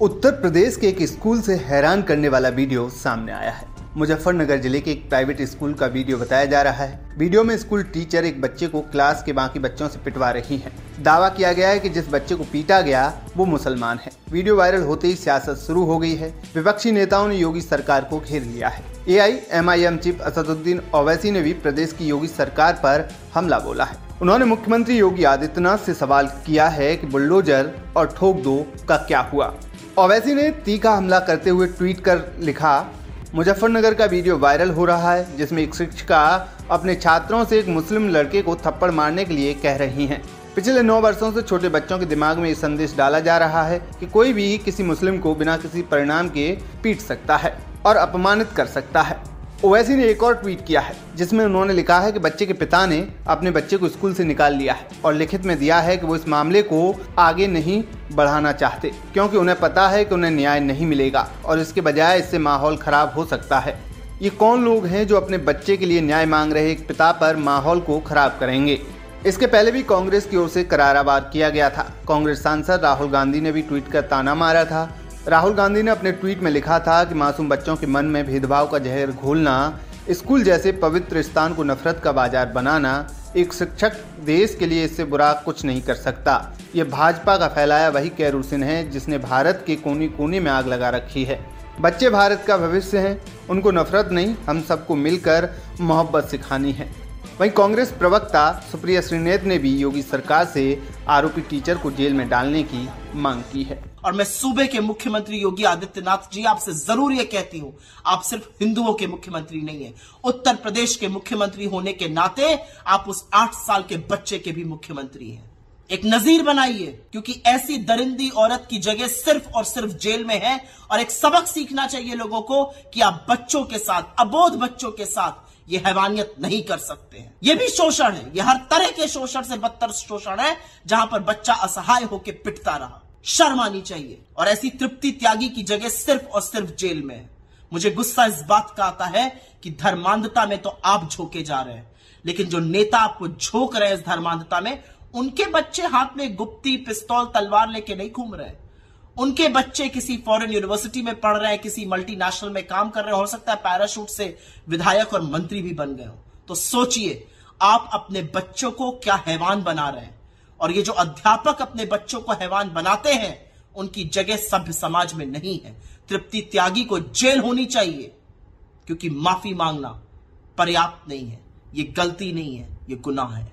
उत्तर प्रदेश के एक स्कूल से हैरान करने वाला वीडियो सामने आया है। मुजफ्फरनगर ज़िले के एक प्राइवेट स्कूल का वीडियो बताया जा रहा है। वीडियो में स्कूल टीचर एक बच्चे को क्लास के बाकी बच्चों से पिटवा रही हैं। दावा किया गया है कि जिस बच्चे को पीटा गया, वो मुसलमान है। वीडियो वायरल होते ही सियासत शुरू हो गई है। विपक्षी नेताओं ने योगी सरकार को घेर लिया है। A I M I M chief Asaduddin Owaisi ने भी प्रदेश की योगी सरकार पर हमला बोला है। उन्होंने मुख्यमंत्री योगी आदित्यनाथ से सवाल किया है कि बुलडोजर और ठोक दो का क्या हुआ? ओवैसी ने तीखा हमला करते हुए ट्वीट कर लिखा, मुजफ्फरनगर का वीडियो वायरल हो रहा है, जिसमें एक शिक्षिका अपने छात्रों से एक मुस्लिम लड़के को थप्पड़ मारने के लिए कह रही हैं। पिछले नौ वर्षों से छोटे बच्चों के दिमाग में ये संदेश डाला जा रहा है कि कोई भी किसी मुस्लिम को बिना किसी परिणाम के पीट सकता है और अपमानित कर सकता है। ओवैसी ने एक और ट्वीट किया है, जिसमें उन्होंने लिखा है कि बच्चे के पिता ने अपने बच्चे को स्कूल से निकाल लिया है और लिखित में दिया है कि वो इस मामले को आगे नहीं बढ़ाना चाहते, क्योंकि उन्हें पता है कि उन्हें न्याय नहीं मिलेगा और इसके बजाय इससे माहौल खराब हो सकता है। ये कौन लोग हैं जो अपने बच्चे के लिए न्याय मांग रहे एक पिता पर माहौल को खराब करेंगे? इसके पहले भी कांग्रेस की ओर से करारा करारावार किया गया था। कांग्रेस सांसद राहुल गांधी ने भी ट्वीट कर ताना मारा था। राहुल गांधी ने अपने ट्वीट में लिखा था कि मासूम बच्चों के मन में भेदभाव का जहर घोलना, स्कूल जैसे पवित्र स्थान को नफरत का बाज़ार बनाना, एक शिक्षक देश के लिए इससे बुरा कुछ नहीं कर सकता। ये भाजपा का फैलाया वही कैरूसिन है जिसने भारत के कोने कोने में आग लगा रखी है। बच्चे भारत का भविष्य हैं, उनको नफरत नहीं, हम सबको मिलकर मोहब्बत सिखानी है। वहीं कांग्रेस प्रवक्ता सुप्रिया श्रीनेत ने भी योगी सरकार से आरोपी टीचर को जेल में डालने की मांग की है। और मैं सूबे के मुख्यमंत्री योगी आदित्यनाथ जी आपसे ज़रूर ये कहती हूँ, आप सिर्फ़ हिंदुओं के मुख्यमंत्री नहीं है, उत्तर प्रदेश के मुख्यमंत्री होने के नाते आप उस आठ साल के बच्चे के भी मुख्यमंत्री हैं। एक नजीर बनाइए, क्योंकि ऐसी दरिंदी औरत की जगह सिर्फ़ और सिर्फ़ जेल में है, और एक सबक सीखना चाहिए लोगों को कि आप बच्चों के साथ, अबोध बच्चों के साथ ये हैवानियत नहीं कर सकते हैं। ये भी शोषण है, ये हर तरह के शोषण से बदतर शोषण है, जहाँ पर बच्चा असहाय होकर पिटता रहा। शर्म आनी चाहिए, और ऐसी तृप्ति त्यागी की जगह सिर्फ़ और सिर्फ़ जेल में है। मुझे गुस्सा इस बात का आता है कि धर्मांधता में तो आप झोंके जा रहे हैं, लेकिन जो नेता आपको झोंक रहे हैं इस धर्मांधता में उनके बच्चे हाथ में गुप्ती, पिस्तौल, तलवार लेके नहीं घूम रहे। उनके बच्चे किसी फॉरेन यूनिवर्सिटी में पढ़ रहे हैं किसी मल्टीनेशनल में काम कर रहे, हो सकता है पैराशूट से विधायक और मंत्री भी बन गए हो। तो सोचिए, आप अपने बच्चों को क्या हैवान बना रहे हैं? और ये जो अध्यापक अपने बच्चों को हैवान बनाते हैं, उनकी जगह सभ्य समाज में नहीं है। तृप्ति त्यागी को जेल होनी चाहिए, क्योंकि माफ़ी मांगना पर्याप्त नहीं है। ये गलती नहीं है, ये गुनाह है।